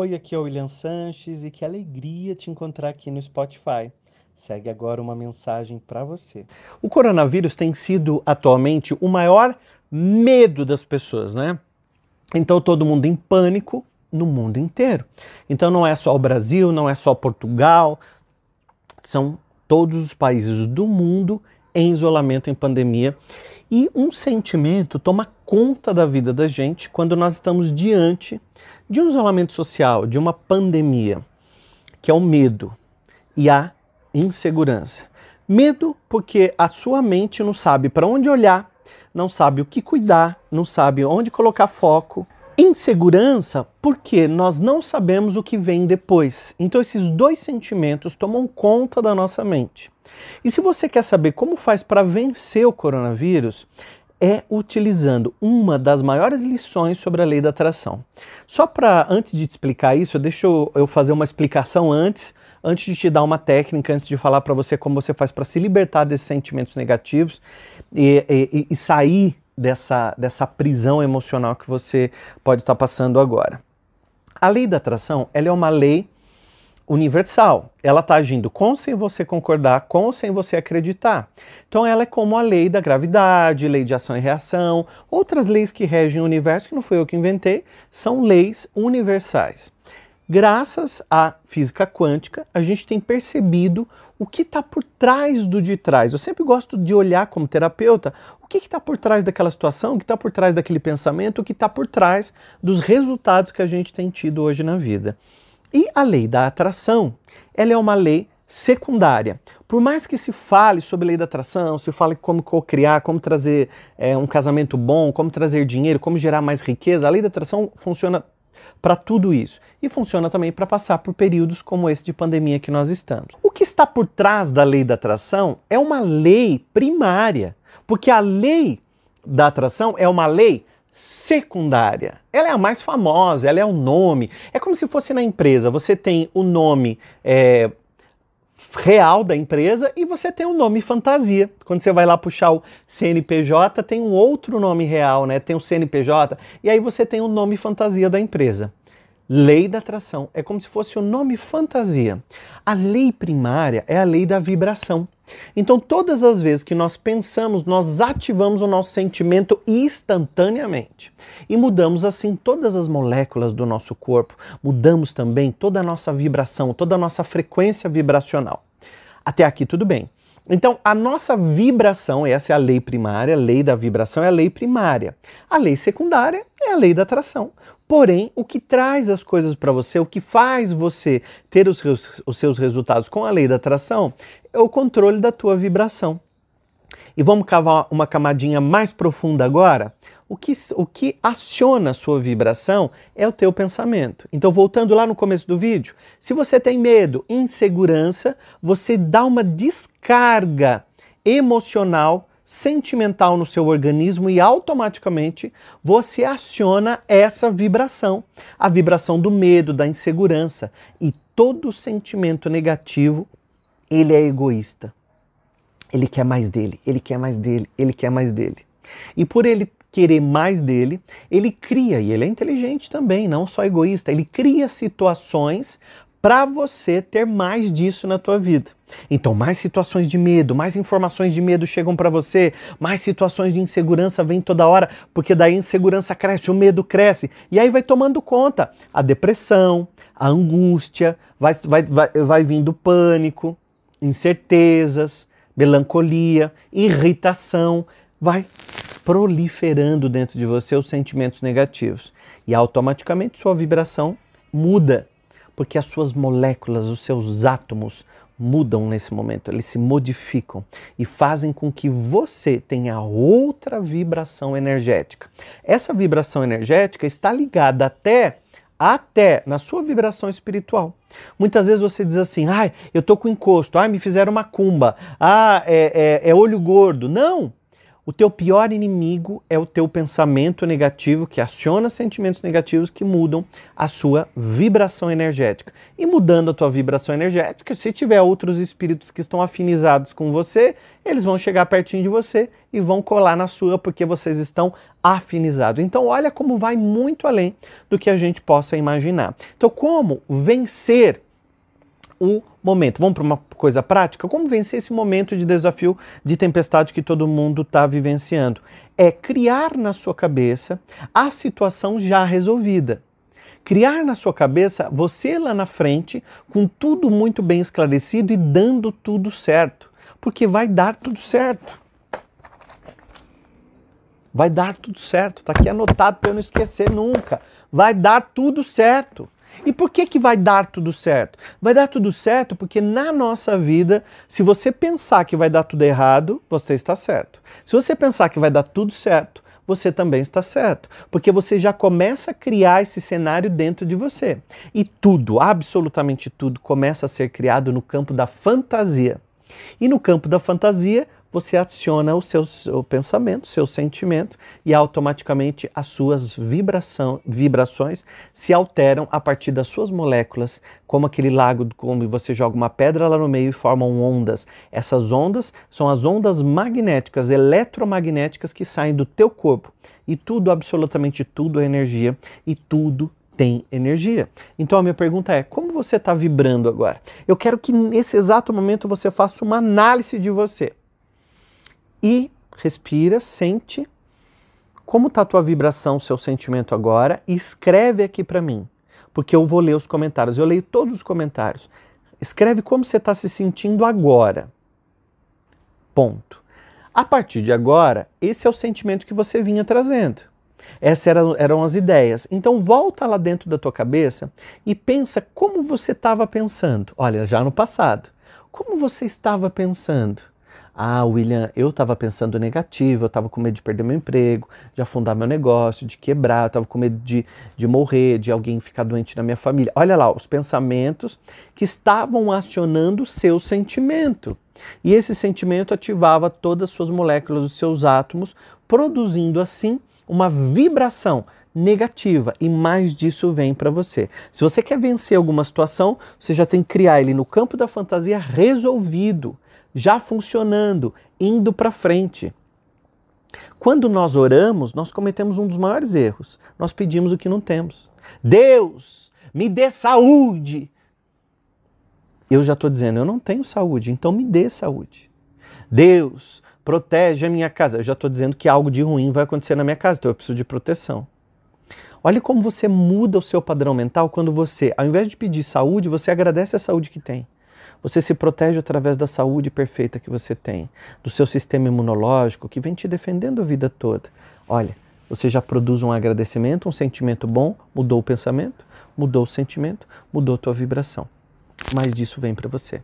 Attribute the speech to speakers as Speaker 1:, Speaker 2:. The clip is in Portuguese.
Speaker 1: Oi, aqui é o William Sanches e que alegria te encontrar aqui no Spotify. Segue agora uma mensagem para você. O coronavírus tem sido atualmente o maior medo das pessoas, né? Então todo mundo em pânico no mundo inteiro. Então não é só o Brasil, não é só Portugal, são todos os países do mundo em isolamento, em pandemia. E um sentimento toma conta da vida da gente quando nós estamos diante de um isolamento social, de uma pandemia, que é o medo e a insegurança. Medo porque a sua mente não sabe para onde olhar, não sabe o que cuidar, não sabe onde colocar foco. Insegurança porque nós não sabemos o que vem depois. Então esses dois sentimentos tomam conta da nossa mente. E se você quer saber como faz para vencer o coronavírus, é utilizando uma das maiores lições sobre a lei da atração. Só para, antes de te explicar isso, deixa eu, fazer uma explicação antes, antes de te dar uma técnica, antes de falar para você como você faz para se libertar desses sentimentos negativos e, e, e sair dessa, dessa prisão emocional que você pode estar tá passando agora. A lei da atração, ela é uma lei universal. Ela está agindo com sem você concordar, com sem você acreditar. Então ela é como a lei da gravidade, lei de ação e reação, outras leis que regem o universo, que não foi eu que inventei, são leis universais. Graças à física quântica, a gente tem percebido o que está por trás do de trás. Eu sempre gosto de olhar como terapeuta o que está por trás daquela situação, o que está por trás daquele pensamento, o que está por trás dos resultados que a gente tem tido hoje na vida. E a lei da atração, ela é uma lei secundária. Por mais que se fale sobre a lei da atração, se fale como co-criar, como trazer é, um casamento bom, como trazer dinheiro, como gerar mais riqueza, a lei da atração funciona para tudo isso. E funciona também para passar por períodos como esse de pandemia que nós estamos. O que está por trás da lei da atração é uma lei primária, porque a lei da atração é uma lei secundária. Ela é a mais famosa, ela é o nome. É como se fosse na empresa. Você tem o nome é, real da empresa e você tem o um nome fantasia. Quando você vai lá puxar o CNPJ, tem um outro nome real, né? Tem o CNPJ e aí você tem o nome fantasia da empresa. Lei da atração é como se fosse o nome fantasia. A lei primária é a lei da vibração. Então, todas as vezes que nós pensamos, nós ativamos o nosso sentimento instantaneamente. E mudamos assim todas as moléculas do nosso corpo, mudamos também toda a nossa vibração, toda a nossa frequência vibracional. Até aqui tudo bem. Então, a nossa vibração, essa é a lei primária, a lei da vibração é a lei primária. A lei secundária é a lei da atração. Porém, o que traz as coisas para você, o que faz você ter os, os seus resultados com a lei da atração, é o controle da tua vibração. E vamos cavar uma camadinha mais profunda agora? O que, o que aciona a sua vibração é o teu pensamento. Então, voltando lá no começo do vídeo, se você tem medo, insegurança, você dá uma descarga emocional, sentimental no seu organismo e automaticamente você aciona essa vibração, a vibração do medo, da insegurança. E todo sentimento negativo ele é egoísta. Ele quer mais dele, ele quer mais dele, ele quer mais dele. E por ele querer mais dele, ele cria, e ele é inteligente também, não só egoísta, ele cria situações para você ter mais disso na tua vida. Então, mais situações de medo, mais informações de medo chegam para você, mais situações de insegurança vêm toda hora, porque daí a insegurança cresce, o medo cresce, e aí vai tomando conta. A depressão, a angústia, vai, vai, vai, vai vindo pânico, incertezas, melancolia, irritação, vai proliferando dentro de você os sentimentos negativos. E automaticamente sua vibração muda, porque as suas moléculas, os seus átomos mudam nesse momento, eles se modificam e fazem com que você tenha outra vibração energética. Essa vibração energética está ligada até até na sua vibração espiritual. Muitas vezes você diz assim, ai, eu tô com encosto, ai, me fizeram uma cumba, ah, é, é, é olho gordo. Não! O teu pior inimigo é o teu pensamento negativo que aciona sentimentos negativos que mudam a sua vibração energética. E mudando a tua vibração energética, se tiver outros espíritos que estão afinizados com você, eles vão chegar pertinho de você e vão colar na sua porque vocês estão afinizados. Então, olha como vai muito além do que a gente possa imaginar. Então, como vencer o momento. Vamos para uma coisa prática? Como vencer esse momento de desafio de tempestade que todo mundo está vivenciando? É criar na sua cabeça a situação já resolvida. Criar na sua cabeça você lá na frente com tudo muito bem esclarecido e dando tudo certo. Porque vai dar tudo certo. Vai dar tudo certo. Está aqui anotado para eu não esquecer nunca. Vai dar tudo certo. E por que, que vai dar tudo certo? Vai dar tudo certo porque na nossa vida, se você pensar que vai dar tudo errado, você está certo. Se você pensar que vai dar tudo certo, você também está certo, porque você já começa a criar esse cenário dentro de você. E tudo, absolutamente tudo, começa a ser criado no campo da fantasia. E no campo da fantasia, você adiciona o seu, seu pensamento, seu sentimento e automaticamente as suas vibração, vibrações se alteram a partir das suas moléculas, como aquele lago como você joga uma pedra lá no meio e formam ondas. Essas ondas são as ondas magnéticas, eletromagnéticas que saem do teu corpo. E tudo, absolutamente tudo é energia e tudo tem energia. Então a minha pergunta é: como você está vibrando agora? Eu quero que nesse exato momento você faça uma análise de você e respira, sente como está a tua vibração, seu sentimento agora e escreve aqui para mim, porque eu vou ler os comentários. Eu leio todos os comentários. Escreve como você está se sentindo agora. Ponto. A partir de agora, esse é o sentimento que você vinha trazendo. Essas eram, eram as ideias. Então volta lá dentro da tua cabeça e pensa como você estava pensando. Olha, já no passado. Como você estava pensando? Ah, William, eu estava pensando negativo, eu estava com medo de perder meu emprego, de afundar meu negócio, de quebrar, eu estava com medo de, de morrer, de alguém ficar doente na minha família. Olha lá, os pensamentos que estavam acionando o seu sentimento. E esse sentimento ativava todas as suas moléculas, os seus átomos, produzindo assim uma vibração negativa e mais disso vem para você. Se você quer vencer alguma situação, você já tem que criar ele no campo da fantasia resolvido já funcionando, indo para frente. Quando nós oramos, nós cometemos um dos maiores erros. Nós pedimos o que não temos. Deus, me dê saúde. Eu já estou dizendo, eu não tenho saúde, então me dê saúde. Deus, protege a minha casa. Eu já estou dizendo que algo de ruim vai acontecer na minha casa, então eu preciso de proteção. Olhe como você muda o seu padrão mental quando você, ao invés de pedir saúde, você agradece a saúde que tem. Você se protege através da saúde perfeita que você tem, do seu sistema imunológico que vem te defendendo a vida toda. Olha, você já produz um agradecimento, um sentimento bom, mudou o pensamento, mudou o sentimento, mudou a tua vibração. Mais disso vem para você.